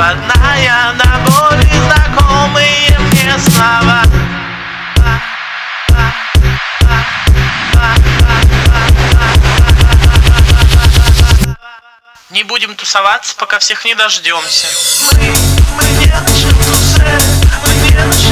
заводная на боли знакомые мне слова Не будем тусоваться, пока всех не дождемся. Мы, мы не нашим душе, мы не тусовать.